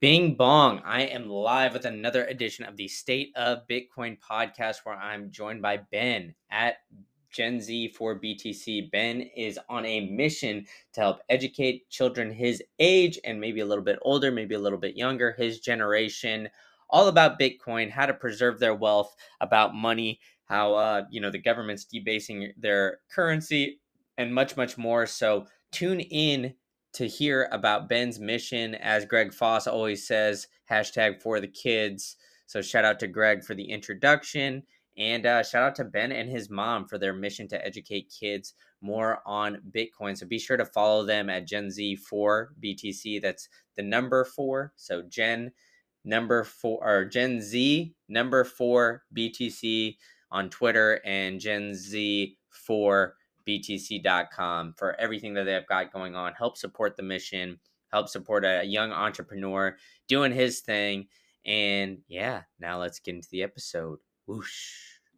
Bing bong. I am live with another edition of the State of Bitcoin podcast where I'm joined by Ben at Gen Z for BTC. Ben is on a mission to help educate children his age and maybe a little bit older, maybe a little bit younger, his generation, all about Bitcoin, how to preserve their wealth, about money, how uh, you know the government's debasing their currency, and much, much more. So tune in to hear about Ben's mission. As Greg Foss always says, hashtag for the kids. So shout out to Greg for the introduction. And uh, shout out to Ben and his mom for their mission to educate kids more on Bitcoin. So be sure to follow them at Gen Z4 BTC. That's the number four. So Gen number four or Gen Z number four BTC on Twitter and Gen Z4 btc.com for everything that they've got going on. Help support the mission, help support a young entrepreneur doing his thing. And yeah, now let's get into the episode. Whoosh.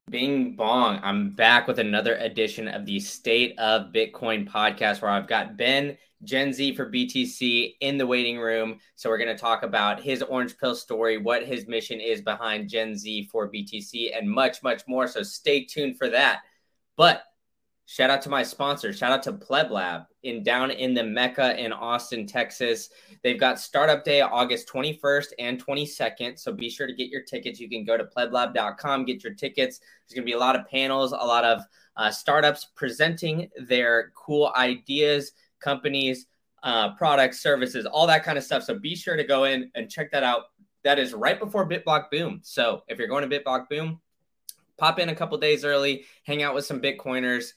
Bing bong. I'm back with another edition of the State of Bitcoin podcast where I've got Ben Gen Z for BTC in the waiting room. So we're going to talk about his orange pill story, what his mission is behind Gen Z for BTC, and much, much more. So stay tuned for that. But Shout out to my sponsor. Shout out to Pleb Lab in down in the Mecca in Austin, Texas. They've got startup day August 21st and 22nd. So be sure to get your tickets. You can go to pleblab.com, get your tickets. There's going to be a lot of panels, a lot of uh, startups presenting their cool ideas, companies, uh, products, services, all that kind of stuff. So be sure to go in and check that out. That is right before BitBlock Boom. So if you're going to BitBlock Boom, pop in a couple days early, hang out with some Bitcoiners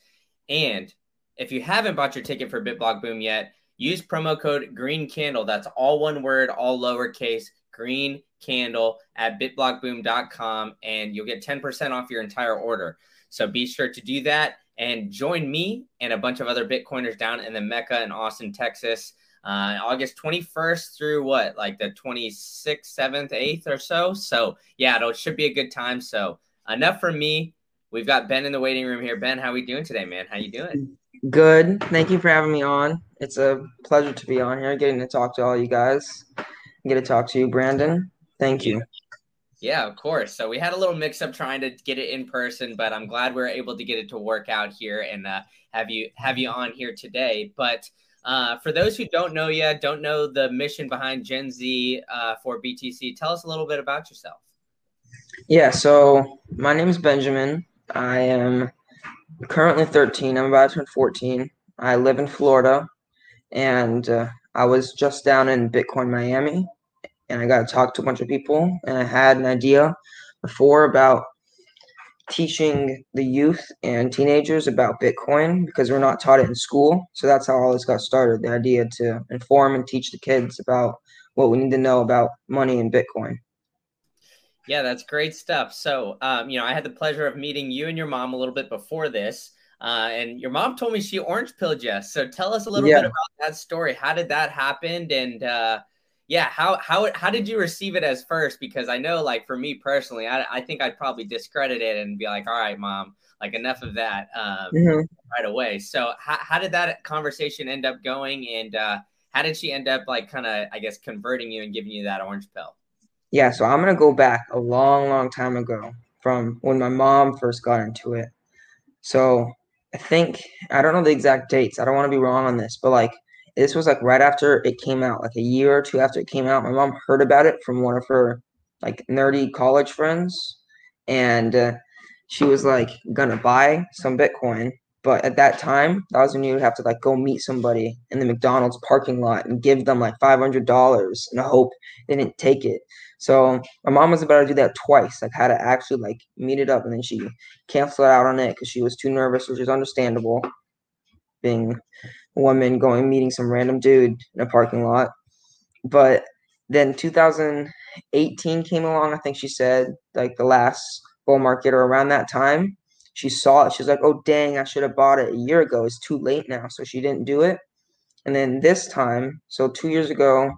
and if you haven't bought your ticket for BitBlock Boom yet, use promo code Green Candle. That's all one word, all lowercase, Green Candle at bitblockboom.com, and you'll get 10% off your entire order. So be sure to do that and join me and a bunch of other Bitcoiners down in the Mecca in Austin, Texas, uh, August 21st through what, like the 26th, 7th, 8th or so. So yeah, it should be a good time. So enough for me. We've got Ben in the waiting room here. Ben, how are we doing today, man? How you doing? Good. Thank you for having me on. It's a pleasure to be on here, getting to talk to all you guys. Get to talk to you, Brandon. Thank you. Yeah, of course. So we had a little mix up trying to get it in person, but I'm glad we are able to get it to work out here and uh, have you have you on here today. But uh, for those who don't know yet, don't know the mission behind Gen Z uh, for BTC, tell us a little bit about yourself. Yeah. So my name is Benjamin. I am currently 13. I'm about to turn 14. I live in Florida, and uh, I was just down in Bitcoin Miami, and I got to talk to a bunch of people. And I had an idea before about teaching the youth and teenagers about Bitcoin because we're not taught it in school. So that's how all this got started. The idea to inform and teach the kids about what we need to know about money and Bitcoin. Yeah, that's great stuff. So, um, you know, I had the pleasure of meeting you and your mom a little bit before this. Uh, and your mom told me she orange pilled you. So tell us a little yeah. bit about that story. How did that happen? And uh, yeah, how how how did you receive it as first? Because I know, like for me personally, I, I think I'd probably discredit it and be like, "All right, mom, like enough of that um, mm-hmm. right away." So how how did that conversation end up going? And uh, how did she end up like kind of I guess converting you and giving you that orange pill? Yeah, so I'm gonna go back a long, long time ago from when my mom first got into it. So I think I don't know the exact dates. I don't want to be wrong on this, but like this was like right after it came out, like a year or two after it came out. My mom heard about it from one of her like nerdy college friends, and uh, she was like gonna buy some Bitcoin. But at that time, that was when you would have to like go meet somebody in the McDonald's parking lot and give them like five hundred dollars and hope they didn't take it. So my mom was about to do that twice, like how to actually like meet it up, and then she canceled out on it because she was too nervous, which is understandable. Being a woman going meeting some random dude in a parking lot, but then 2018 came along. I think she said like the last bull market or around that time. She saw it. She's like, "Oh dang, I should have bought it a year ago. It's too late now." So she didn't do it. And then this time, so two years ago,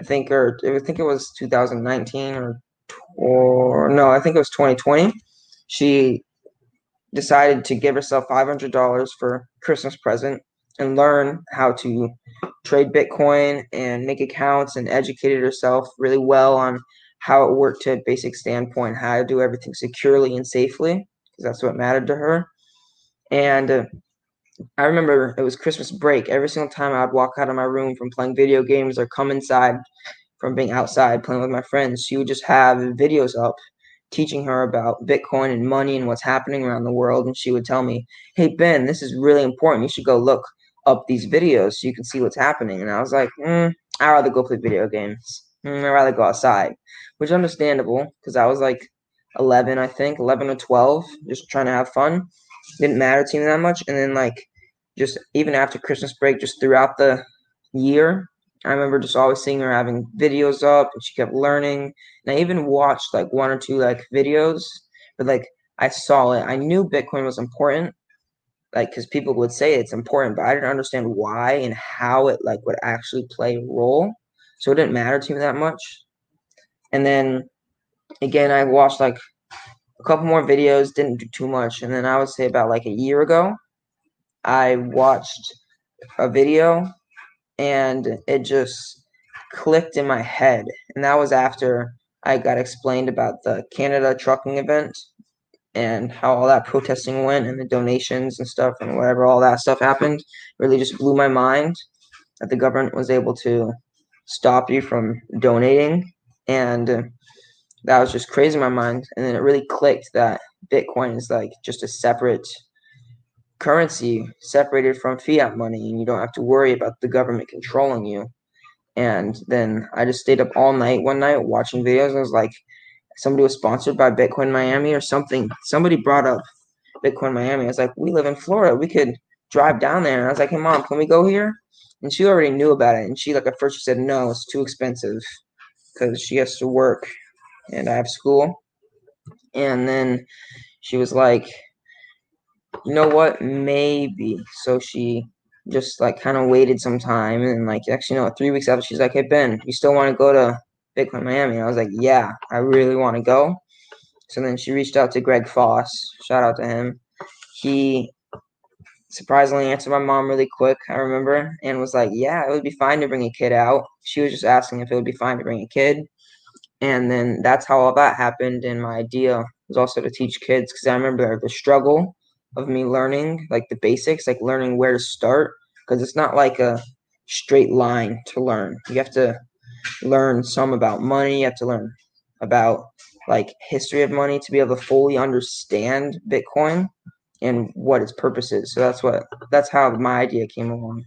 I think, or I think it was 2019 or or no, I think it was 2020. She decided to give herself $500 for Christmas present, and learn how to trade Bitcoin and make accounts and educated herself really well on how it worked to a basic standpoint, how to do everything securely and safely, that's what mattered to her. And uh, I remember it was Christmas break. Every single time I'd walk out of my room from playing video games or come inside from being outside playing with my friends, she would just have videos up teaching her about Bitcoin and money and what's happening around the world. And she would tell me, Hey, Ben, this is really important. You should go look up these videos so you can see what's happening. And I was like, mm, I'd rather go play video games. Mm, I'd rather go outside, which is understandable because I was like 11, I think, 11 or 12, just trying to have fun. Didn't matter to me that much. And then, like, just even after Christmas break, just throughout the year, I remember just always seeing her having videos up and she kept learning. And I even watched like one or two like videos, but like I saw it. I knew Bitcoin was important, like because people would say it's important, but I didn't understand why and how it like would actually play a role. So it didn't matter to me that much. And then again, I watched like a couple more videos, didn't do too much. And then I would say about like a year ago, I watched a video and it just clicked in my head. And that was after I got explained about the Canada trucking event and how all that protesting went and the donations and stuff and whatever all that stuff happened really just blew my mind that the government was able to stop you from donating and that was just crazy in my mind. And then it really clicked that bitcoin is like just a separate currency separated from fiat money and you don't have to worry about the government controlling you. And then i just stayed up all night one night watching videos and I was like somebody was sponsored by bitcoin miami or something. Somebody brought up bitcoin miami. I was like we live in florida. We could drive down there. And i was like hey mom can we go here? And she already knew about it. And she like at first she said no it's too expensive because she has to work and i have school and then she was like you know what, maybe. So she just like kind of waited some time and like actually know three weeks after she's like, Hey Ben, you still want to go to Bitcoin Miami? And I was like, Yeah, I really want to go. So then she reached out to Greg Foss. Shout out to him. He surprisingly answered my mom really quick, I remember, and was like, Yeah, it would be fine to bring a kid out. She was just asking if it would be fine to bring a kid. And then that's how all that happened. And my idea was also to teach kids because I remember the struggle of me learning like the basics, like learning where to start, because it's not like a straight line to learn. You have to learn some about money. You have to learn about like history of money to be able to fully understand Bitcoin and what its purpose is. So that's what that's how my idea came along.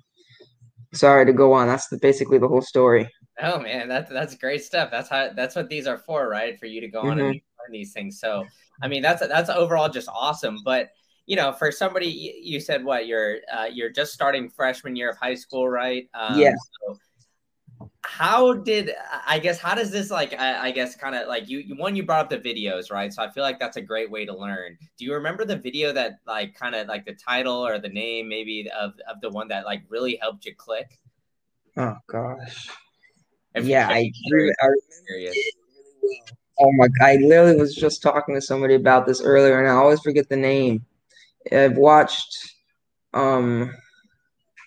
Sorry to go on. That's the, basically the whole story. Oh man, that's that's great stuff. That's how that's what these are for, right? For you to go on mm-hmm. and learn these things. So, I mean, that's that's overall just awesome. But you know, for somebody, you said what you're uh, you're just starting freshman year of high school, right? Um, yeah. So how did I guess how does this like I, I guess kind of like you, you one you brought up the videos right so I feel like that's a great way to learn. Do you remember the video that like kind of like the title or the name maybe of of the one that like really helped you click? Oh gosh. If yeah, I, I remember Oh my! God, I literally was just talking to somebody about this earlier, and I always forget the name. I've watched um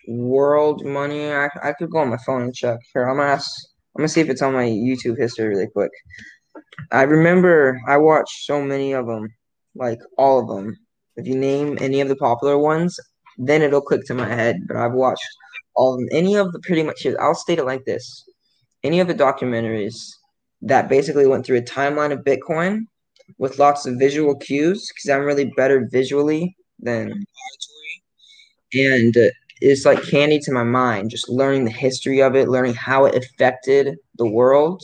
World Money. I, I could go on my phone and check. Here, I'm gonna ask. I'm gonna see if it's on my YouTube history really quick. I remember I watched so many of them, like all of them. If you name any of the popular ones, then it'll click to my head. But I've watched all of them. Any of the pretty much. I'll state it like this: any of the documentaries that basically went through a timeline of Bitcoin with lots of visual cues, because I'm really better visually than auditory. And uh, it's like candy to my mind, just learning the history of it, learning how it affected the world,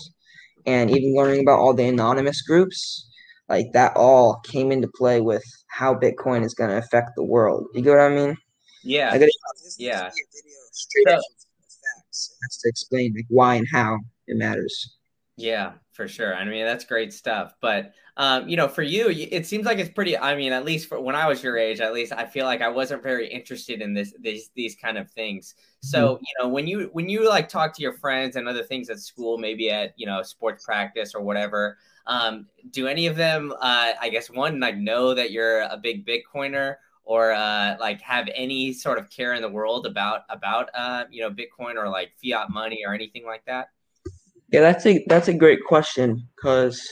and even learning about all the anonymous groups. Like that all came into play with how Bitcoin is going to affect the world. You get what I mean? Yeah. Like, yeah. Straight so, That's to explain like why and how it matters. Yeah, for sure. I mean, that's great stuff. But um, you know, for you, it seems like it's pretty. I mean, at least for when I was your age, at least I feel like I wasn't very interested in this these these kind of things. So mm-hmm. you know, when you when you like talk to your friends and other things at school, maybe at you know sports practice or whatever, um, do any of them, uh, I guess, one like know that you're a big Bitcoiner, or uh, like have any sort of care in the world about about uh, you know Bitcoin or like fiat money or anything like that? Yeah, that's a that's a great question because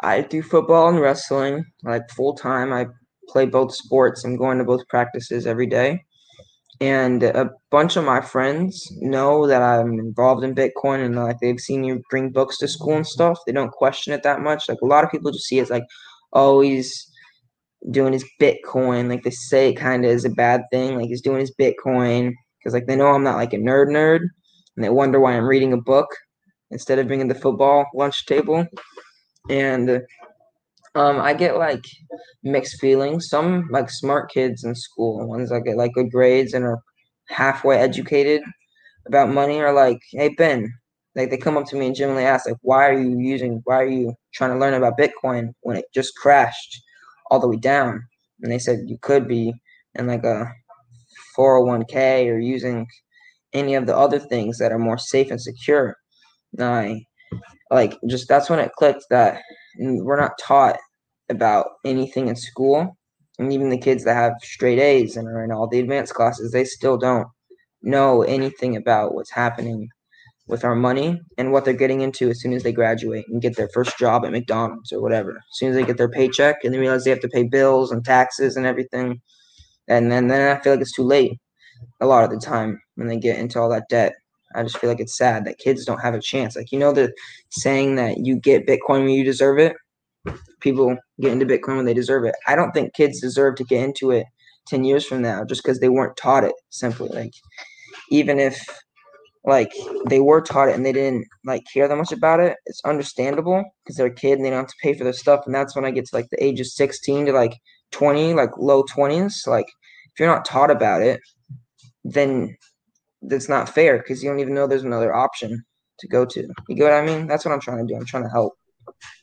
I do football and wrestling like full time. I play both sports. I'm going to both practices every day. And a bunch of my friends know that I'm involved in Bitcoin and like they've seen you bring books to school and stuff. They don't question it that much. Like a lot of people just see it as like, oh, doing his Bitcoin. Like they say it kind of is a bad thing. Like he's doing his Bitcoin because like they know I'm not like a nerd nerd and they wonder why I'm reading a book instead of being at the football lunch table. And um, I get like mixed feelings. Some like smart kids in school, ones that get like good grades and are halfway educated about money, are like, "Hey Ben," like they come up to me and generally ask, like, "Why are you using? Why are you trying to learn about Bitcoin when it just crashed all the way down?" And they said you could be in like a 401k or using any of the other things that are more safe and secure. And I like just that's when it clicked that we're not taught about anything in school. And even the kids that have straight A's and are in all the advanced classes, they still don't know anything about what's happening with our money and what they're getting into as soon as they graduate and get their first job at McDonald's or whatever. As soon as they get their paycheck and they realize they have to pay bills and taxes and everything. And then, then I feel like it's too late a lot of the time when they get into all that debt. I just feel like it's sad that kids don't have a chance. Like, you know, the saying that you get Bitcoin when you deserve it? people get into Bitcoin when they deserve it. I don't think kids deserve to get into it 10 years from now just because they weren't taught it simply. Like, even if like they were taught it and they didn't like care that much about it, it's understandable because they're a kid and they don't have to pay for their stuff. And that's when I get to like the age of 16 to like 20, like low 20s. Like, if you're not taught about it, then that's not fair because you don't even know there's another option to go to. You get what I mean? That's what I'm trying to do. I'm trying to help.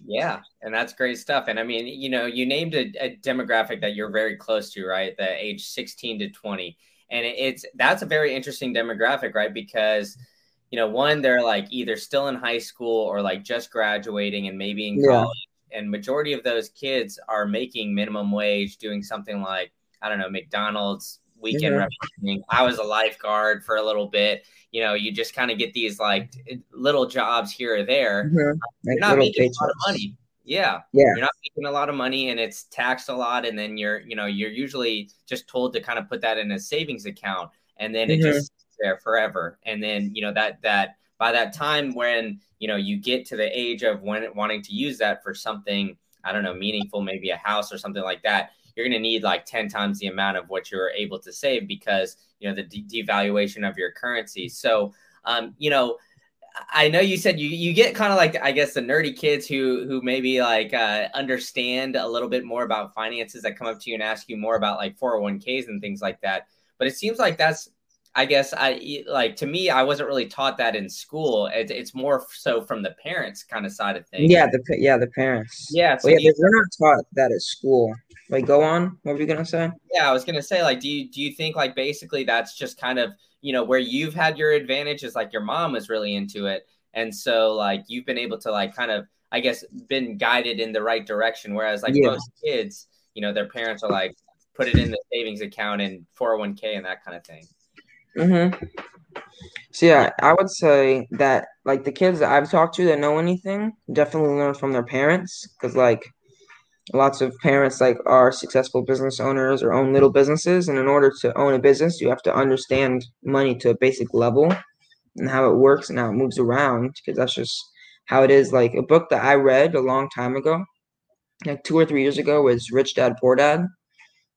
Yeah, and that's great stuff. And I mean, you know, you named a, a demographic that you're very close to, right? The age 16 to 20. And it's that's a very interesting demographic, right? Because you know, one, they're like either still in high school or like just graduating and maybe in yeah. college. And majority of those kids are making minimum wage, doing something like, I don't know, McDonald's weekend mm-hmm. I was a lifeguard for a little bit. You know, you just kind of get these like little jobs here or there. Mm-hmm. You're not making a lot of money. Yeah. Yeah. You're not making a lot of money and it's taxed a lot. And then you're, you know, you're usually just told to kind of put that in a savings account and then mm-hmm. it just there forever. And then, you know, that, that by that time when, you know, you get to the age of when wanting to use that for something, I don't know, meaningful, maybe a house or something like that, you're going to need like 10 times the amount of what you're able to save because, you know, the de- devaluation of your currency. So, um, you know, I know you said you you get kind of like I guess the nerdy kids who who maybe like uh, understand a little bit more about finances that come up to you and ask you more about like 401ks and things like that. But it seems like that's I guess I like to me I wasn't really taught that in school. It, it's more so from the parents kind of side of things. Yeah, the yeah the parents. Yeah, so well, yeah, we're not taught that at school. Like, go on. What were you gonna say? Yeah, I was gonna say, like, do you do you think like basically that's just kind of you know where you've had your advantage is like your mom was really into it, and so like you've been able to like kind of I guess been guided in the right direction, whereas like yeah. most kids, you know, their parents are like put it in the savings account and 401k and that kind of thing. Mm-hmm. So yeah, I would say that like the kids that I've talked to that know anything definitely learn from their parents because like lots of parents like are successful business owners or own little businesses and in order to own a business you have to understand money to a basic level and how it works and how it moves around because that's just how it is. Like a book that i read a long time ago like two or three years ago was rich dad poor dad.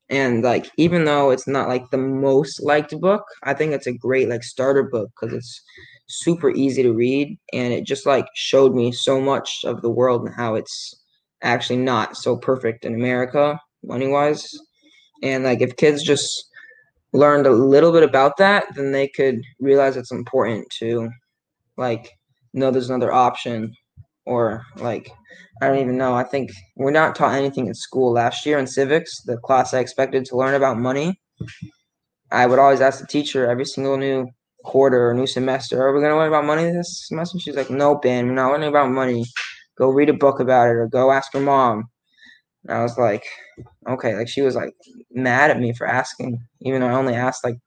And like even though it's not like the most liked book i think it's a great like starter book because it's super easy to read and it just like showed me so much of the world and how it's actually not so perfect in America money wise. And like if kids just learned a little bit about that, then they could realize it's important to like know there's another option or like I don't even know. I think we're not taught anything in school. Last year in civics, the class I expected to learn about money, I would always ask the teacher every single new quarter or new semester, are we gonna learn about money this semester? She's like, No, Ben, we're not learning about money go read a book about it or go ask your mom. And I was like, okay, like she was like mad at me for asking, even though I only asked like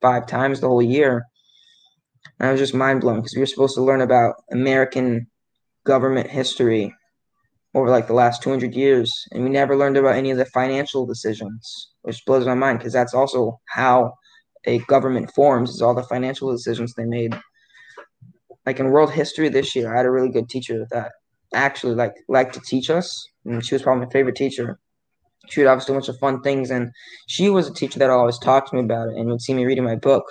five times the whole year. And I was just mind blown because we were supposed to learn about American government history over like the last 200 years, and we never learned about any of the financial decisions, which blows my mind because that's also how a government forms is all the financial decisions they made. Like in world history this year, I had a really good teacher with that actually like liked to teach us, and she was probably my favorite teacher. She would obviously do a bunch of fun things, and she was a teacher that always talked to me about it and would see me reading my book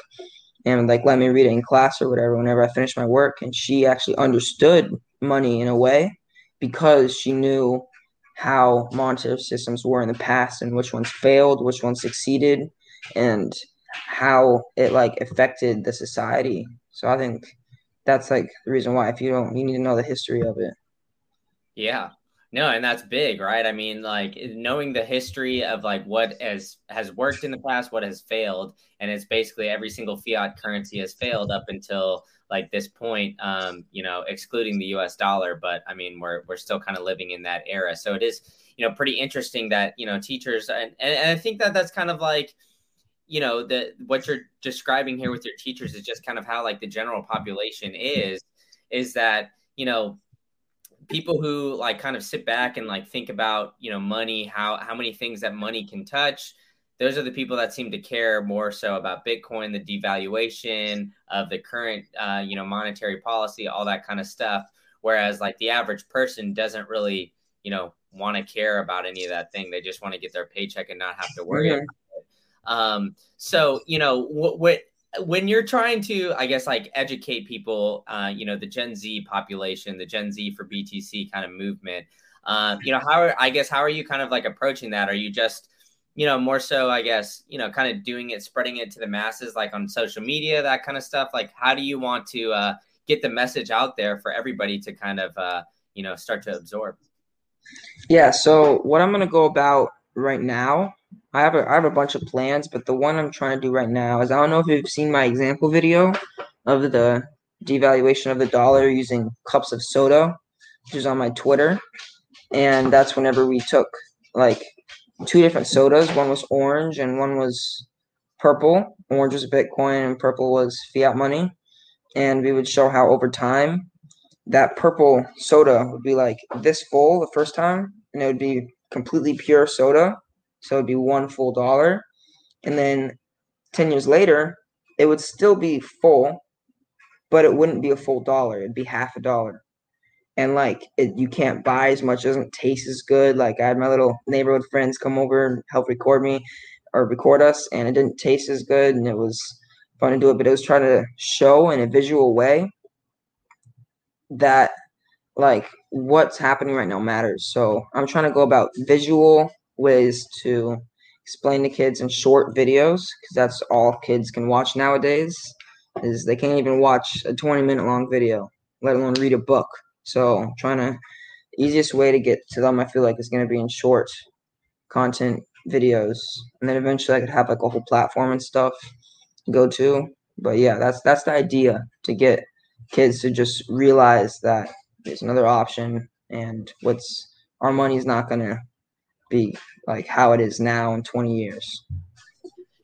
and like let me read it in class or whatever whenever I finished my work. And she actually understood money in a way because she knew how monetary systems were in the past and which ones failed, which ones succeeded, and how it like affected the society. So I think that's like the reason why if you don't you need to know the history of it. Yeah. No, and that's big, right? I mean, like knowing the history of like what has has worked in the past, what has failed, and it's basically every single fiat currency has failed up until like this point, um, you know, excluding the U.S. dollar. But I mean, we're we're still kind of living in that era, so it is, you know, pretty interesting that you know teachers and and, and I think that that's kind of like you know the what you're describing here with your teachers is just kind of how like the general population is is that you know people who like kind of sit back and like think about you know money how how many things that money can touch. Those are the people that seem to care more so about bitcoin the devaluation of the current uh, you know monetary policy all that kind of stuff. Whereas like the average person doesn't really you know want to care about any of that thing. They just want to get their paycheck and not have to worry mm-hmm. about it. Um so you know what, what when you're trying to i guess like educate people uh, you know the gen z population the gen z for btc kind of movement uh, you know how are, i guess how are you kind of like approaching that? Are you just you know more so i guess you know kind of doing it spreading it to the masses like on social media that kind of stuff? Like how do you want to uh, get the message out there for everybody to kind of uh, you know start to absorb? Yeah so what i'm going to go about right now I have a I have a bunch of plans, but the one I'm trying to do right now is I don't know if you've seen my example video of the devaluation of the dollar using cups of soda, which is on my Twitter. And that's whenever we took like two different sodas. One was orange and one was purple. Orange was Bitcoin and purple was fiat money. And we would show how over time that purple soda would be like this full the first time, and it would be completely pure soda so it'd be one full dollar. And then 10 years later, it would still be full, but it wouldn't be a full dollar. It'd be half a dollar. And like it, you can't buy as much, doesn't taste as good. Like I had my little neighborhood friends come over and help record me or record us, and it didn't taste as good, and it was fun to do it. But it was trying to show in a visual way that like what's happening right now matters. So I'm trying to go about visual ways to explain to kids in short videos because that's all kids can watch nowadays is they can't even watch a 20 minute long video let alone read a book. So trying to easiest way to get to them i feel like is going to be in short content videos and then eventually i could have like a whole platform and stuff to go to. But yeah that's that's the idea to get kids to just realize that there's another option and what's our money's not going to be like how it is now in 20 years.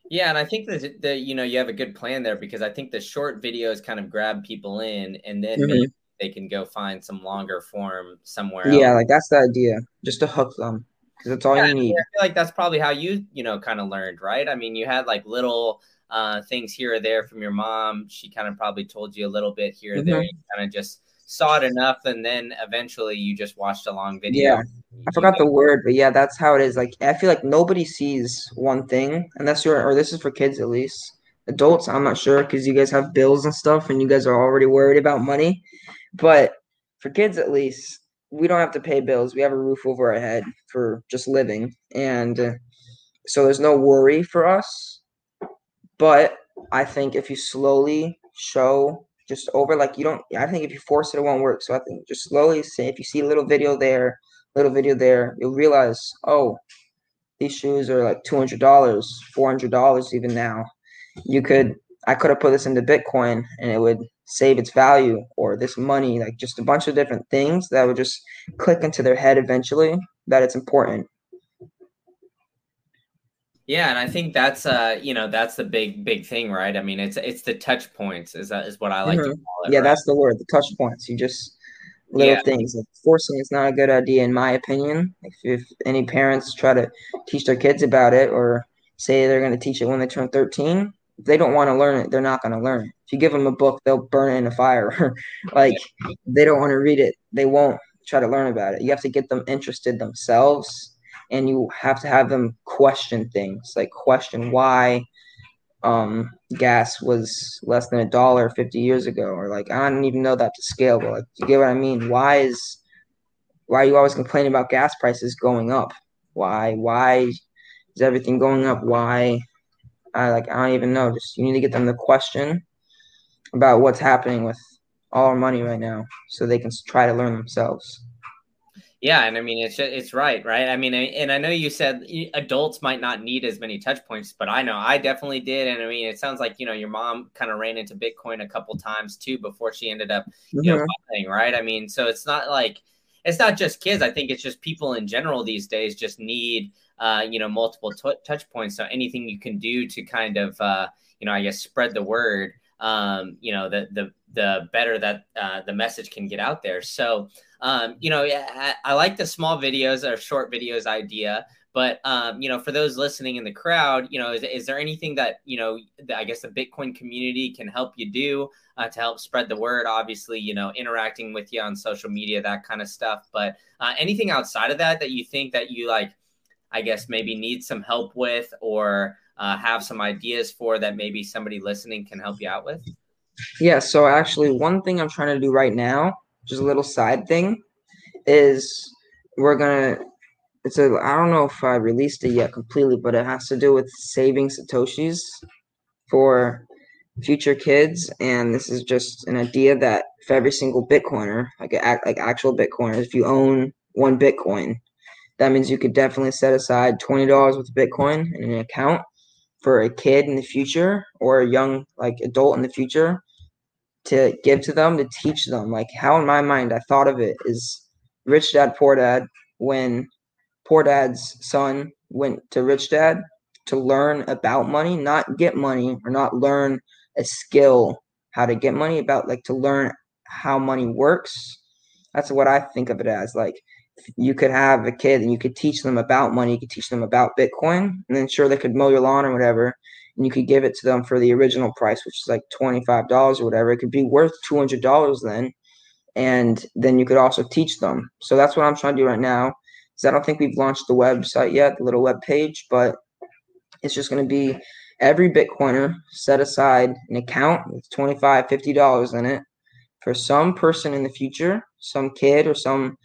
Yeah, and I think that the you know you have a good plan there because I think the short videos kind of grab people in, and then mm-hmm. they can go find some longer form somewhere. Yeah, else. like that's the idea, just to hook them because that's all yeah, you need. I feel like that's probably how you you know kind of learned, right? I mean, you had like little uh, things here or there from your mom. She kind of probably told you a little bit here or mm-hmm. there. You kind of just saw it enough, and then eventually you just watched a long video. Yeah, I forgot the word, but yeah, that's how it is. Like I feel like nobody sees one thing unless you're, or this is for kids at least. Adults, I'm not sure because you guys have bills and stuff, and you guys are already worried about money. But for kids, at least, we don't have to pay bills. We have a roof over our head for just living, and uh, so there's no worry for us. But I think if you slowly show just over, like you don't, I think if you force it, it won't work. So I think just slowly say if you see a little video there little video there, you'll realize, oh, these shoes are like two hundred dollars, four hundred dollars even now. You could I could have put this into Bitcoin and it would save its value or this money, like just a bunch of different things that would just click into their head eventually that it's important. Yeah, and I think that's uh, you know, that's the big big thing, right? I mean, it's it's the touch points is that is what I like mm-hmm. to call it. Yeah, right? that's the word, the touch points. You just little yeah. things. Like forcing is not a good idea, in my opinion. If, if any parents try to teach their kids about it or say they're going to teach it when they turn 13, if they don't want to learn it, they're not going to learn it. If you give them a book, they'll burn it in a fire. like they don't want to read it, they won't try to learn about it. You have to get them interested themselves and you have to have them question things like question why um, gas was less than a dollar 50 years ago, or like I don't even know that to scale, but like you get what I mean? Why is why are you always complaining about gas prices going up? Why why is everything going up? Why I like I don't even know. Just you need to get them the question about what's happening with all our money right now, so they can try to learn themselves. Yeah, and I mean it's it's right, right? I mean, and I know you said adults might not need as many touch points, but I know I definitely did. And I mean, it sounds like you know your mom kind of ran into Bitcoin a couple times too before she ended up you mm-hmm. know buying, right? I mean, so it's not like it's not just kids. I think it's just people in general these days just need uh, you know multiple t- touch points. So anything you can do to kind of uh, you know I guess spread the word, um, you know the the the better that uh, the message can get out there. So um, you know, I, I, like the small videos or short videos idea. But um, you know, for those listening in the crowd, you know, is, is there anything that you know, I guess the Bitcoin community can help you do uh, to help spread the word? Obviously, you know, interacting with you on social media, that kind of stuff. But uh, anything outside of that that you think that you like, I guess maybe need some help with, or uh, have some ideas for that maybe somebody listening can help you out with? Yeah. So actually, one thing I'm trying to do right now just a little side thing, is we're gonna. It's a. I don't know if I released it yet completely, but it has to do with saving satoshis for future kids, and this is just an idea that for every single Bitcoiner, like a, like actual Bitcoiners, if you own one Bitcoin, that means you could definitely set aside twenty dollars with Bitcoin in an account for a kid in the future or a young like adult in the future to give to them to teach them. Like how in my mind I thought of it is rich dad, poor dad, when poor dad's son went to rich dad to learn about money, not get money or not learn a skill how to get money, about like to learn how money works. That's what I think of it as. Like you could have a kid and you could teach them about money, you could teach them about Bitcoin, and then sure they could mow your lawn or whatever and you could give it to them for the original price, which is like $25 or whatever. It could be worth $200 then. And then you could also teach them. So that's what I'm trying to do right now. Is I don't think we've launched the website yet, the little web page, but it's just going to be every Bitcoiner set aside an account with $25, $50 in it for some person in the future, some kid or some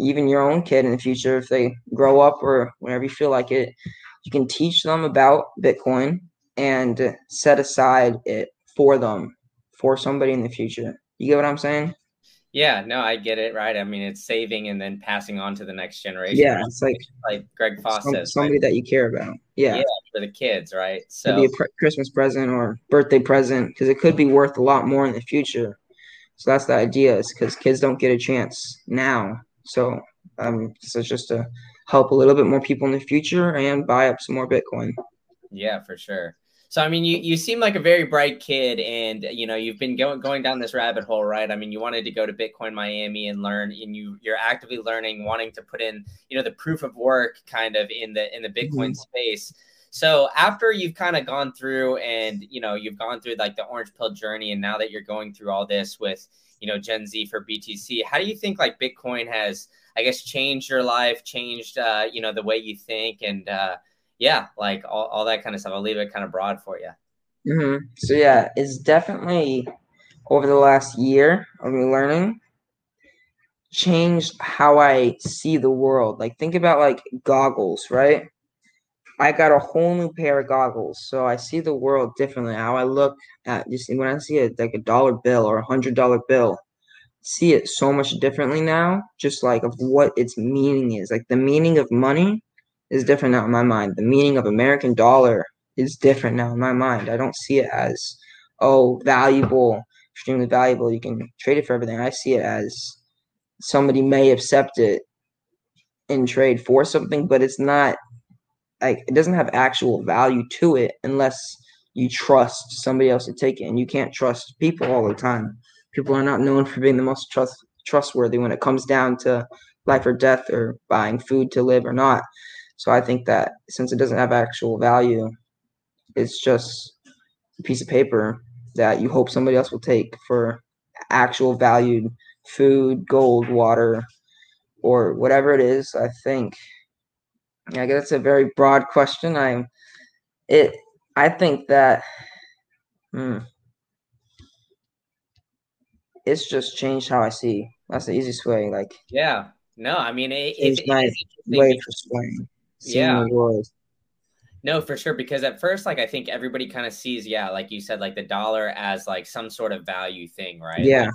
even your own kid in the future if they grow up or whenever you feel like it. You can teach them about Bitcoin and set aside it for them for somebody in the future. You get what I'm saying? Yeah, no, I get it. Right. I mean, it's saving and then passing on to the next generation. Yeah, it's like like Greg Foss some, says, somebody right? that you care about. Yeah, yeah, for the kids, right? So It'd be a pre- Christmas present or birthday present because it could be worth a lot more in the future. So that's the idea, is because kids don't get a chance now. So um, so it's just to help a little bit more people in the future and buy up some more Bitcoin. Yeah, for sure. So I mean, you you seem like a very bright kid, and you know you've been going going down this rabbit hole, right? I mean, you wanted to go to Bitcoin Miami and learn, and you you're actively learning, wanting to put in you know the proof of work kind of in the in the Bitcoin mm-hmm. space. So after you've kind of gone through and you know you've gone through like the orange pill journey, and now that you're going through all this with you know Gen Z for BTC, how do you think like Bitcoin has I guess changed your life, changed uh, you know the way you think, and uh, yeah, like all, all that kind of stuff. I'll leave it kind of broad for you. Mm-hmm. So yeah, it's definitely over the last year of me learning changed how I see the world. Like think about like goggles, right? I got a whole new pair of goggles, so I see the world differently. How I look at just when I see it like a dollar bill or a hundred dollar bill, see it so much differently now. Just like of what its meaning is. Like the meaning of money is different now in my mind. The meaning of American dollar is different now in my mind. I don't see it as oh valuable, extremely valuable. You can trade it for everything. I see it as somebody may accept it in trade for something, but it's not like it doesn't have actual value to it unless you trust somebody else to take it, and you can't trust people all the time. People are not known for being the most trust trustworthy when it comes down to life or death or buying food to live or not. So I think that since it doesn't have actual value, it's just a piece of paper that you hope somebody else will take for actual valued food, gold, water, or whatever it is. I think I guess it's a very broad question. I'm it I think that hmm, it's just changed how I see. That's the easiest way. Like yeah, no, I mean it, it, my way for swaying, yeah. the world. No, for sure. Because at first, like I think everybody kind of sees, yeah, like you said, like the dollar as like some sort of value thing, right? Yeah. Like,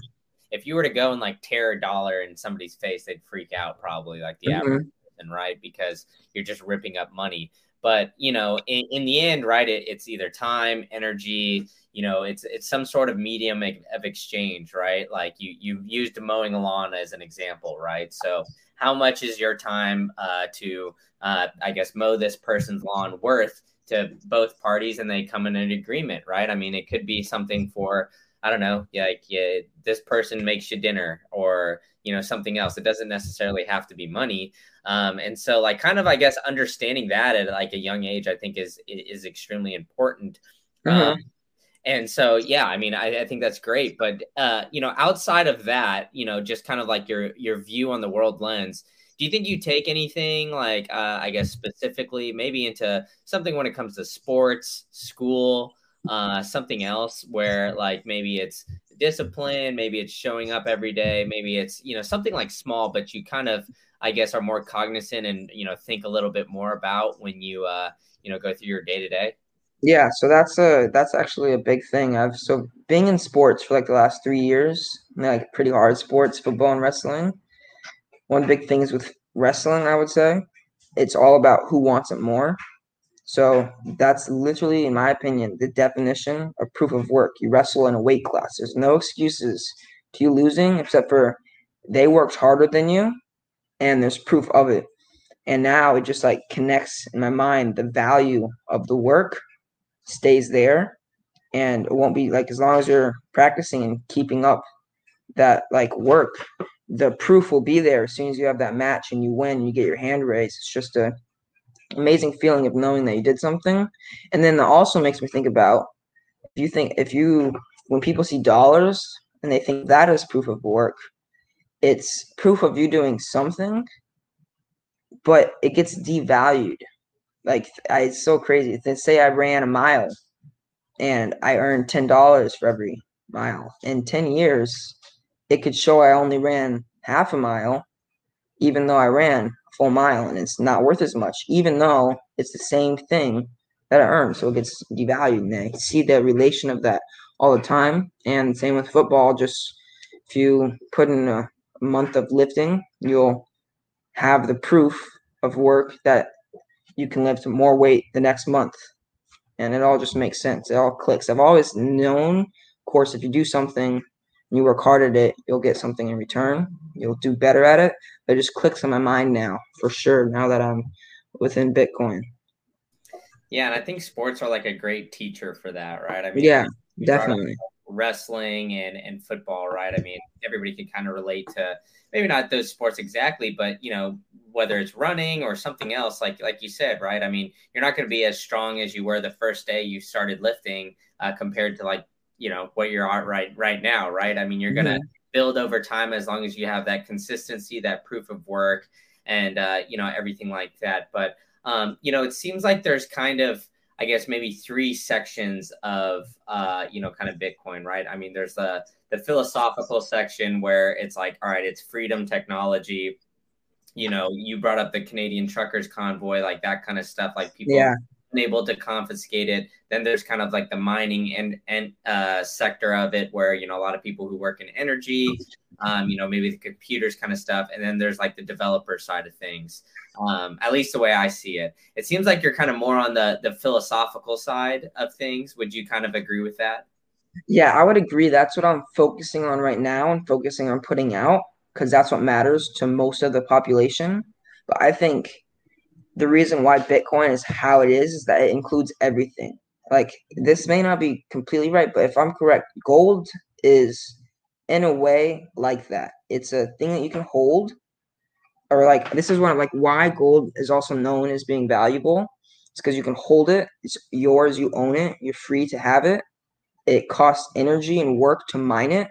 if you were to go and like tear a dollar in somebody's face, they'd freak out probably, like the mm-hmm. average person, right? Because you're just ripping up money. But you know, in, in the end, right, it, it's either time, energy, you know, it's it's some sort of medium of exchange, right? Like you you used mowing a lawn as an example, right? So how much is your time uh, to, uh, I guess, mow this person's lawn worth to both parties, and they come in an agreement, right? I mean, it could be something for I don't know, like yeah, this person makes you dinner or you know something else. It doesn't necessarily have to be money. Um, and so like kind of I guess understanding that at like a young age, I think is is extremely important. Mm-hmm. Um, and so yeah, I mean I, I think that's great. But uh, you know, outside of that, you know, just kind of like your your view on the world lens. Do you think you take anything like uh, I guess specifically maybe into something when it comes to sports, school? uh, something else where like maybe it's discipline, maybe it's showing up every day, maybe it's you know something like small, but you kind of I guess are more cognizant and you know think a little bit more about when you uh, you know go through your day to day. Yeah, so that's a that's actually a big thing. I've so being in sports for like the last three years, like pretty hard sports, football and wrestling. One big thing is with wrestling, I would say, it's all about who wants it more. So that's literally, in my opinion, the definition of proof of work. You wrestle in a weight class. There's no excuses to you losing except for they worked harder than you, and there's proof of it. And now it just like connects in my mind the value of the work stays there, and it won't be like as long as you're practicing and keeping up that like work, the proof will be there as soon as you have that match and you win, you get your hand raised. It's just a amazing feeling of knowing that you did something. And then that also makes me think about if you think if you when people see dollars and they think that is proof of work, it's proof of you doing something, but it gets devalued. Like I, it's so crazy. Let's say I ran a mile and I earned ten dollars for every mile. In ten years, it could show I only ran half a mile, even though I ran a full mile and it's not worth as much, even though it's the same thing that I earned. So it gets devalued. And I see the relation of that all the time. And same with football. Just if you put in a month of lifting, you'll have the proof of work that you can lift more weight the next month. And it all just makes sense. It all clicks. I've always known, of course, if you do something you work hard at it, you'll get something in return. You'll do better at it. It just clicks in my mind now, for sure. Now that I'm within Bitcoin. Yeah, and I think sports are like a great teacher for that, right? I mean, yeah, definitely. Wrestling and and football, right? I mean, everybody can kind of relate to maybe not those sports exactly, but you know, whether it's running or something else, like like you said, right? I mean, you're not going to be as strong as you were the first day you started lifting uh, compared to like you know what you're at right right now, right? I mean, you're gonna mm-hmm. build over time as long as you have that consistency, that proof of work, and uh, you know everything like that. But um, you know, it seems like there's kind of I guess maybe three sections of uh, you know kind of Bitcoin, right? I mean, there's the the philosophical section where it's like, all right, it's freedom technology. You know, you brought up the Canadian truckers convoy, like that kind of stuff. Like people yeah able to confiscate it. Then there's kind of like the mining and and uh, sector of it, where you know a lot of people who work in energy, um, you know maybe the computers kind of stuff, and then there's like the developer side of things. Um, at least the way I see it, it seems like you're kind of more on the the philosophical side of things. Would you kind of agree with that? Yeah, I would agree. That's what I'm focusing on right now and focusing on putting out because that's what matters to most of the population. But I think the reason why Bitcoin is how it is is that it includes everything. Like this may not be completely right, but if I'm correct, gold is in a way like that. It's a thing that you can hold, or like this is one like why gold is also known as being valuable. It's because you can hold it. It's yours. You own it. You're free to have it. It costs energy and work to mine it,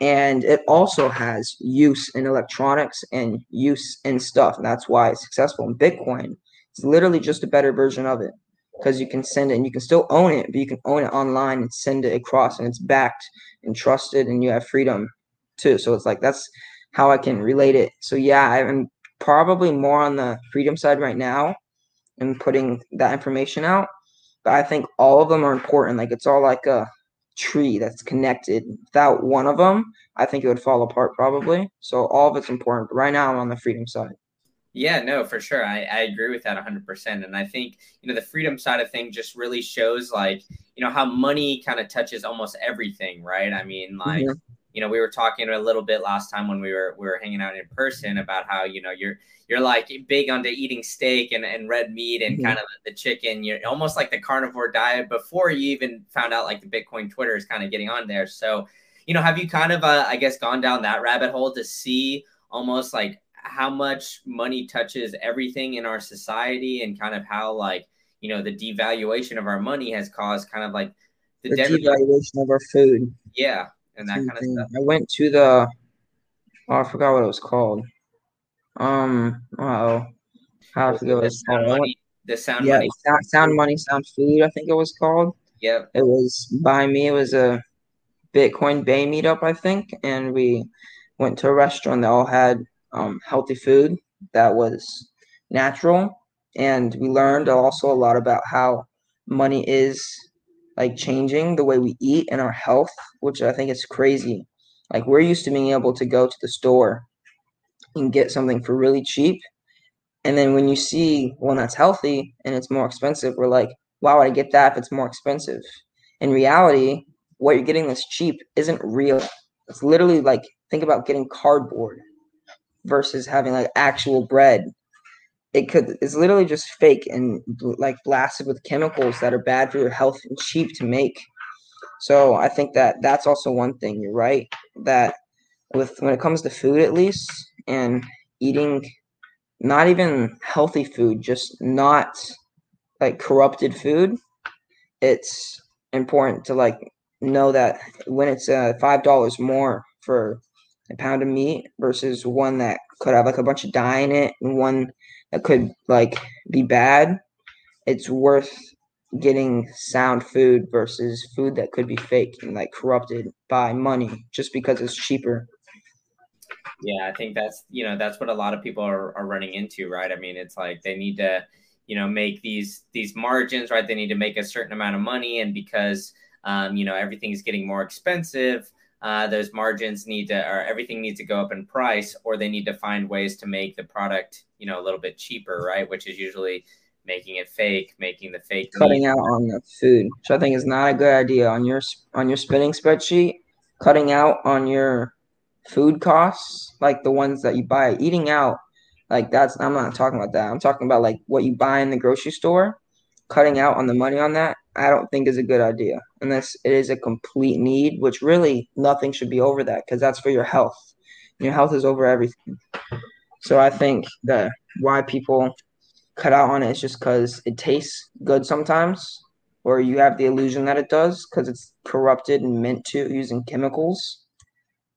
and it also has use in electronics and use in stuff. And that's why it's successful. And Bitcoin is literally just a better version of it because you can send it and you can still own it, but you can own it online and send it across, and it's backed and trusted, and you have freedom too. So it's like that's how I can relate it. So yeah, I'm probably more on the freedom side right now and putting that information out. But I think all of them are important. Like it's all like a tree that's connected. Without one of them, I think it would fall apart probably. So all of it's important. But right now, I'm on the freedom side. Yeah, no, for sure. I, I agree with that 100%. And I think, you know, the freedom side of things just really shows like, you know, how money kind of touches almost everything, right? I mean, like, mm-hmm. you know, we were talking a little bit last time when we were we were hanging out in person about how, you know, you're you're like big onto eating steak and, and red meat and mm-hmm. kind of the chicken. You're almost like the carnivore diet before you even found out like the Bitcoin Twitter is kind of getting on there. So, you know, have you kind of uh, I guess gone down that rabbit hole to see almost like how much money touches everything in our society and kind of how like you know the devaluation of our money has caused kind of like the, the devaluation of our food. Yeah and that kind of stuff. I went to the oh i forgot what it was called. Um oh how forget what it's called money, the sound yeah money. Sound, sound money sound food i think it was called. Yep. It was by me it was a bitcoin bay meetup i think and we went to a restaurant that all had um, healthy food that was natural. And we learned also a lot about how money is like changing the way we eat and our health, which I think is crazy. Like we're used to being able to go to the store and get something for really cheap. And then when you see one that's healthy and it's more expensive, we're like, why would I get that if it's more expensive? In reality, what you're getting that's cheap isn't real. It's literally like think about getting cardboard versus having like actual bread. It could it's literally just fake and like blasted with chemicals that are bad for your health and cheap to make. So I think that that's also one thing. You're right that with when it comes to food at least and eating not even healthy food, just not like corrupted food, it's important to like know that when it's uh, five dollars more for a pound of meat versus one that could have like a bunch of dye in it and one that could like be bad, it's worth getting sound food versus food that could be fake and like corrupted by money just because it's cheaper. Yeah, I think that's you know that's what a lot of people are, are running into, right? I mean, it's like they need to you know make these these margins, right? They need to make a certain amount of money, and because um, you know everything is getting more expensive, uh, those margins need to or everything needs to go up in price or they need to find ways to make the product you know a little bit cheaper right? Which is usually making it fake making the fake cutting meat. out on the food which i think is not a good idea on your on your spending spreadsheet. Cutting out on your food costs like the ones that you buy eating out like that's i'm not talking about that. I'm talking about like what you buy in the grocery store. Cutting out on the money on that I don't think is a good idea unless it is a complete need, which really nothing should be over that because that's for your health. Your health is over everything. So I think that why people cut out on it is just because it tastes good sometimes, or you have the illusion that it does because it's corrupted and meant to using chemicals,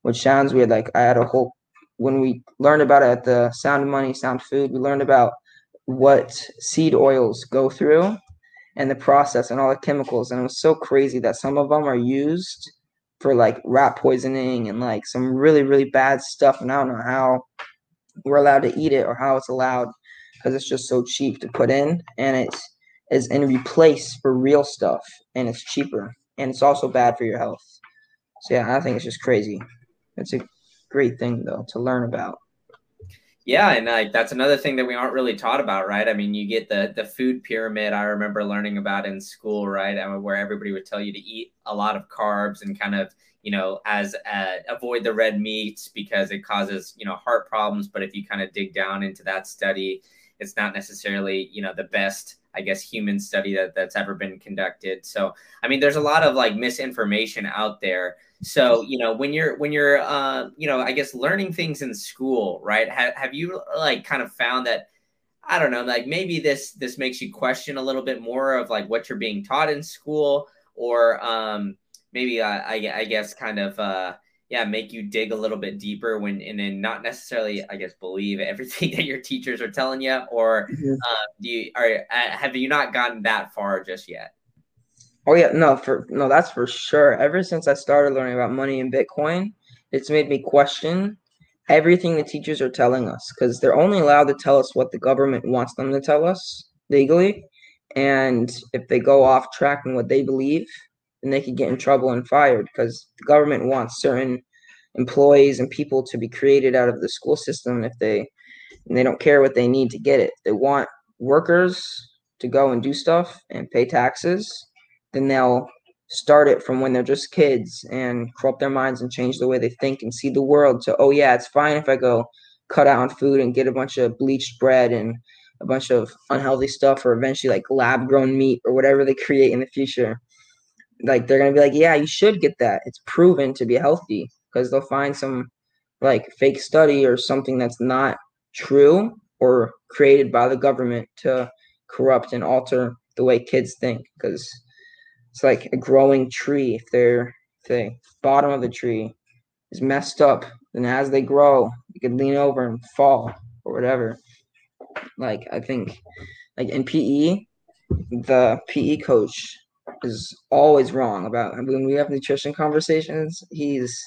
which sounds weird. Like I had a whole when we learned about it at the Sound Money, Sound Food, we learned about what seed oils go through and the process and all the chemicals. And it was so crazy that some of them are used for like rat poisoning and like some really, really bad stuff. And I don't know how we're allowed to eat it or how it's allowed because it's just so cheap to put in and it's is in replace for real stuff and it's cheaper and it's also bad for your health. So yeah, I think it's just crazy. It's a great thing though to learn about. Yeah, and like that's another thing that we aren't really taught about, right? I mean, you get the the food pyramid. I remember learning about in school, right, I mean, where everybody would tell you to eat a lot of carbs and kind of you know as uh, avoid the red meats because it causes you know heart problems. But if you kind of dig down into that study, it's not necessarily you know the best I guess human study that that's ever been conducted. So I mean, there's a lot of like misinformation out there. So you know when you're when you're uh, you know I guess learning things in school, right? Have have you like kind of found that I don't know, like maybe this this makes you question a little bit more of like what you're being taught in school, or um, maybe uh, I I guess kind of uh, yeah make you dig a little bit deeper when and then not necessarily i guess believe everything that your teachers are telling you or mm-hmm. uh, do you are uh, have you not gotten that far just yet oh yeah no for no that's for sure. Ever since i started learning about money and bitcoin it's made me question everything the teachers are telling us because they're only allowed to tell us what the government wants them to tell us legally. And if they go off track in what they believe then they could get in trouble and fired because the government wants certain employees and people to be created out of the school system if they and they don't care what they need to get it. They want workers to go and do stuff and pay taxes, then they'll start it from when they're just kids and corrupt their minds and change the way they think and see the world to oh yeah, it's fine if I go cut out on food and get a bunch of bleached bread and a bunch of unhealthy stuff or eventually like lab grown meat or whatever they create in the future like they're gonna be like, yeah, you should get that. It's proven to be healthy because they'll find some like fake study or something that's not true or created by the government to corrupt and alter the way kids think because it's like a growing tree if they're if the bottom of the tree is messed up then as they grow you could lean over and fall or whatever like i think like in pe the pe coach is always wrong about when we have nutrition conversations. He's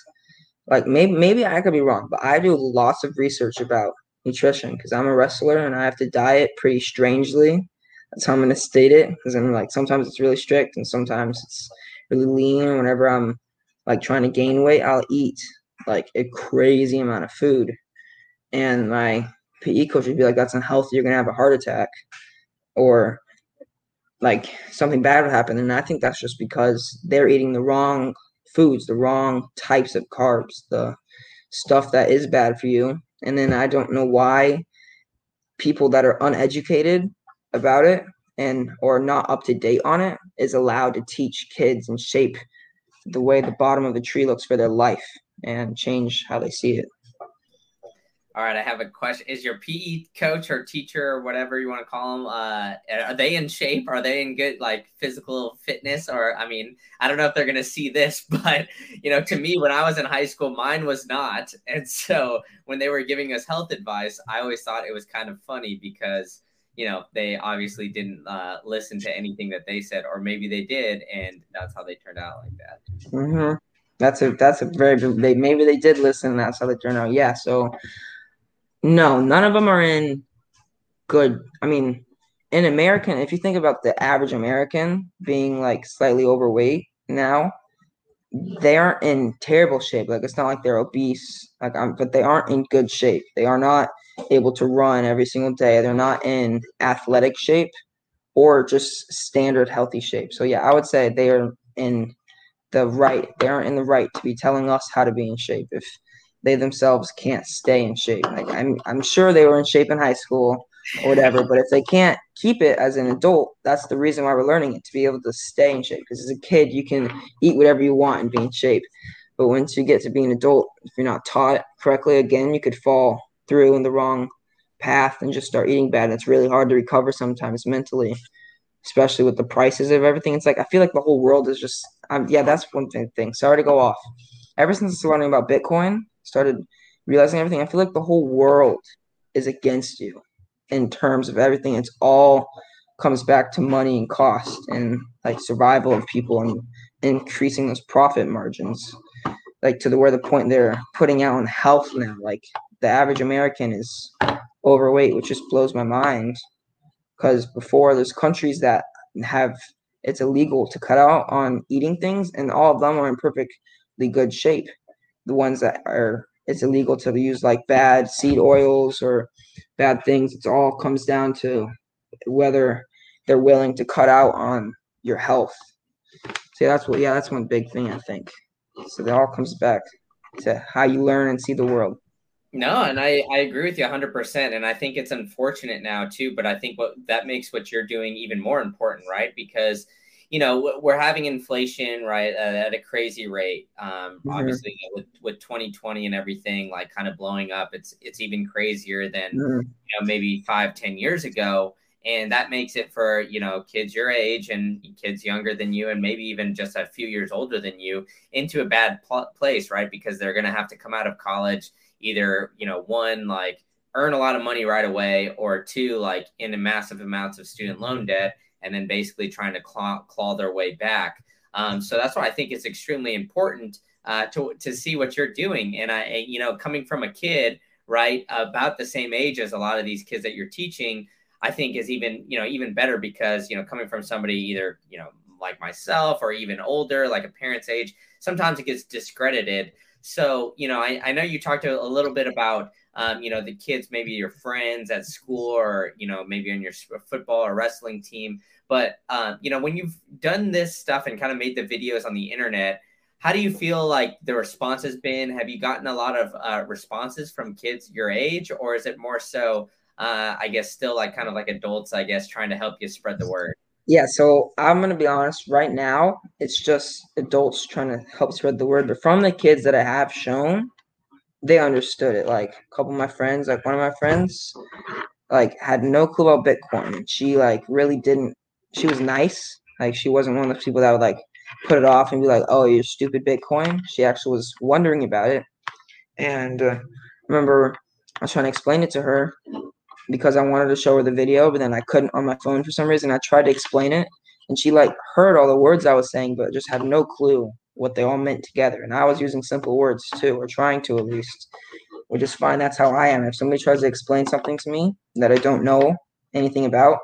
like maybe maybe I could be wrong, but I do lots of research about nutrition because I'm a wrestler and I have to diet pretty strangely. That's how I'm gonna state it because I'm like sometimes it's really strict and sometimes it's really lean. Whenever I'm like trying to gain weight, I'll eat like a crazy amount of food, and my PE coach would be like, "That's unhealthy. You're gonna have a heart attack," or like something bad would happen. And I think that's just because they're eating the wrong foods, the wrong types of carbs, the stuff that is bad for you. And then I don't know why people that are uneducated about it and or not up to date on it is allowed to teach kids and shape the way the bottom of the tree looks for their life and change how they see it. All right, I have a question. Is your PE coach or teacher or whatever you want to call them, uh, are they in shape? Are they in good like physical fitness? Or I mean, I don't know if they're gonna see this, but you know, to me, when I was in high school, mine was not. And so when they were giving us health advice, I always thought it was kind of funny because you know they obviously didn't uh, listen to anything that they said, or maybe they did, and that's how they turned out like that. Mm-hmm. That's a that's a very they maybe they did listen. And that's how they turned out. Yeah. So no, none of them are in good. I mean, in American, if you think about the average American being like slightly overweight now, they aren't in terrible shape. Like it's not like they're obese, like I'm, but they aren't in good shape. They are not able to run every single day. They're not in athletic shape or just standard healthy shape. So yeah, I would say they are in the right. They aren't in the right to be telling us how to be in shape. If they themselves can't stay in shape. Like I'm I'm sure they were in shape in high school or whatever, but if they can't keep it as an adult, that's the reason why we're learning it to be able to stay in shape. Because as a kid, you can eat whatever you want and be in shape, but once you get to be an adult, if you're not taught correctly, again, you could fall through in the wrong path and just start eating bad. It's really hard to recover sometimes mentally, especially with the prices of everything. It's like I feel like the whole world is just. Um, yeah, that's one thing. Sorry to go off. Ever since learning about Bitcoin, started realizing everything, I feel like the whole world is against you in terms of everything. It's all comes back to money and cost and like survival of people and increasing those profit margins. Like to the where the point they're putting out on health now. Like the average American is overweight, which just blows my mind. Because before there's countries that have it's illegal to cut out on eating things, and all of them are in perfectly good shape the ones that are it's illegal to use like bad seed oils or bad things. It all comes down to whether they're willing to cut out on your health. See, that's what yeah, that's one big thing I think. So it all comes back to how you learn and see the world. No, and I, I agree with you 100%. And I think it's unfortunate now, too. But I think what that makes what you're doing even more important, right? Because, you know, we're having inflation, right, at, at a crazy rate. Um, mm-hmm. Obviously, you know, with, with 2020 and everything like kind of blowing up, it's it's even crazier than, mm-hmm. you know, maybe five, ten years ago. And that makes it for, you know, kids your age and kids younger than you, and maybe even just a few years older than you into a bad pl- place, right? Because they're going to have to come out of college either you know one like earn a lot of money right away or two like in massive amounts of student loan debt and then basically trying to claw, claw their way back. Um, so that's why i think it's extremely important uh, to, to see what you're doing. And i you know coming from a kid right about the same age as a lot of these kids that you're teaching i think is even you know even better because you know coming from somebody either you know like myself or even older like a parent's age sometimes it gets discredited so, you know, I, I know you talked a, a little bit about, um, you know, the kids, maybe your friends at school or, you know, maybe on your football or wrestling team. But, um, you know, when you've done this stuff and kind of made the videos on the internet, how do you feel like the response has been? Have you gotten a lot of uh, responses from kids your age, or is it more so, uh, I guess, still like kind of like adults, I guess, trying to help you spread the word? Yeah, so I'm gonna be honest. Right now, it's just adults trying to help spread the word. But from the kids that I have shown, they understood it. Like a couple of my friends, like one of my friends, like had no clue about Bitcoin. She like really didn't. She was nice. Like she wasn't one of those people that would like put it off and be like, "Oh, you're stupid Bitcoin." She actually was wondering about it. And uh, remember, I was trying to explain it to her, because I wanted to show her the video, but then I couldn't on my phone for some reason. I tried to explain it, and she like heard all the words I was saying, but just had no clue what they all meant together. And I was using simple words too, or trying to at least. Which is fine. That's how I am. If somebody tries to explain something to me that I don't know anything about,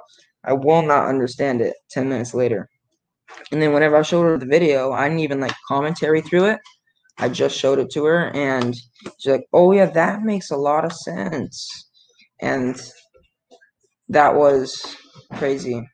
I will not understand it 10 minutes later. And then whenever I showed her the video, I didn't even like commentary through it. I just showed it to her and she's like, "Oh yeah, that makes a lot of sense." And that was crazy.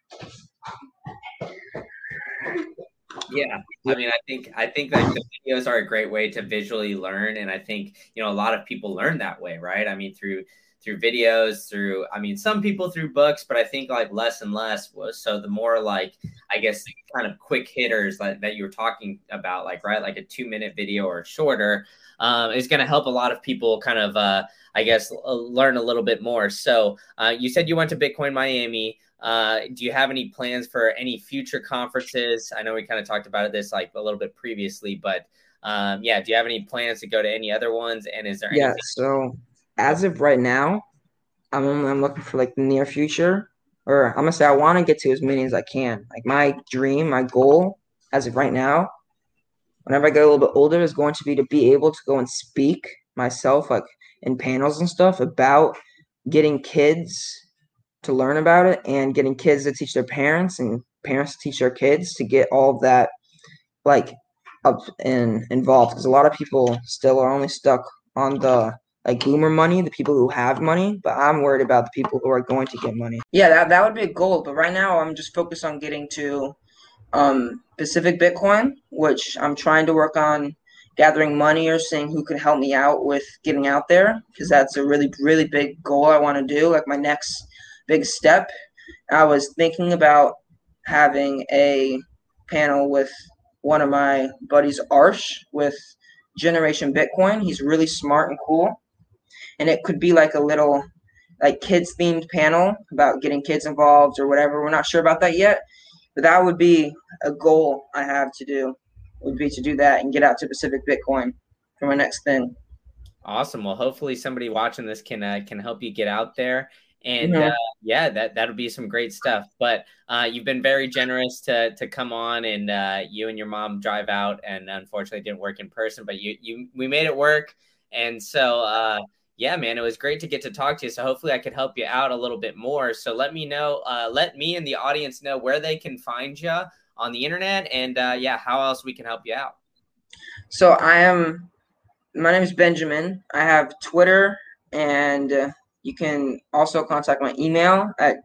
Yeah, I mean, I think I think that the videos are a great way to visually learn, and I think you know a lot of people learn that way, right? I mean, through through videos, through I mean, some people through books, but I think like less and less was so the more like I guess kind of quick hitters like that you were talking about, like right, like a two minute video or shorter, um, is going to help a lot of people kind of. Uh, I guess, uh, learn a little bit more. So uh, you said you went to Bitcoin Miami. Uh, do you have any plans for any future conferences? I know we kind of talked about this like a little bit previously, but um, yeah, do you have any plans to go to any other ones? And is there yeah? So as of right now, I'm I'm looking for like the near future, or I'm gonna say I want to get to as many as I can. Like my dream, my goal, as of right now, whenever I get a little bit older, is going to be to be able to go and speak myself, like in panels and stuff about getting kids to learn about it and getting kids to teach their parents and parents to teach their kids to get all that like up and involved because a lot of people still are only stuck on the like boomer money, the people who have money, but I'm worried about the people who are going to get money. Yeah, that, that would be a goal, but right now I'm just focused on getting to um, Pacific Bitcoin, which I'm trying to work on gathering money or seeing who can help me out with getting out there because that's a really really big goal I want to do like my next big step. I was thinking about having a panel with one of my buddies Arsh with Generation Bitcoin. He's really smart and cool and it could be like a little like kids themed panel about getting kids involved or whatever we're not sure about that yet but that would be a goal I have to do would be to do that and get out to Pacific Bitcoin for my next thing. Awesome. Well, hopefully somebody watching this can uh, can help you get out there. And mm-hmm. uh, yeah, that that'll be some great stuff. But uh, you've been very generous to to come on, and uh, you and your mom drive out, and unfortunately didn't work in person, but you you we made it work. And so uh, yeah, man, it was great to get to talk to you. So hopefully I could help you out a little bit more. So let me know, uh, let me and the audience know where they can find you on the internet, and uh, yeah, how else we can help you out. So I am. My name is Benjamin. I have Twitter, and uh, you can also contact my email at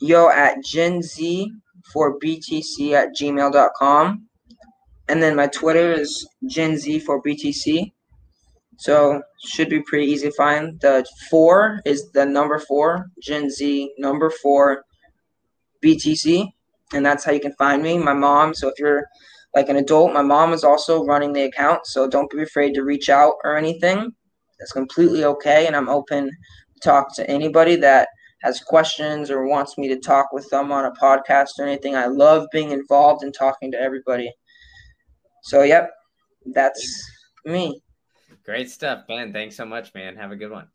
yo at genz for btc at gmail.com. And then my Twitter is genz for btc. So should be pretty easy to find. The four is the number four, Gen Z number four BTC, and that's how you can find me. My mom. So if you're like an adult, my mom is also running the account. So don't be afraid to reach out or anything. That's completely okay, and I'm open to talk to anybody that has questions or wants me to talk with them on a podcast or anything. I love being involved and talking to everybody. So, yep, that's me. Great stuff, Ben. Thanks so much, man. Have a good one.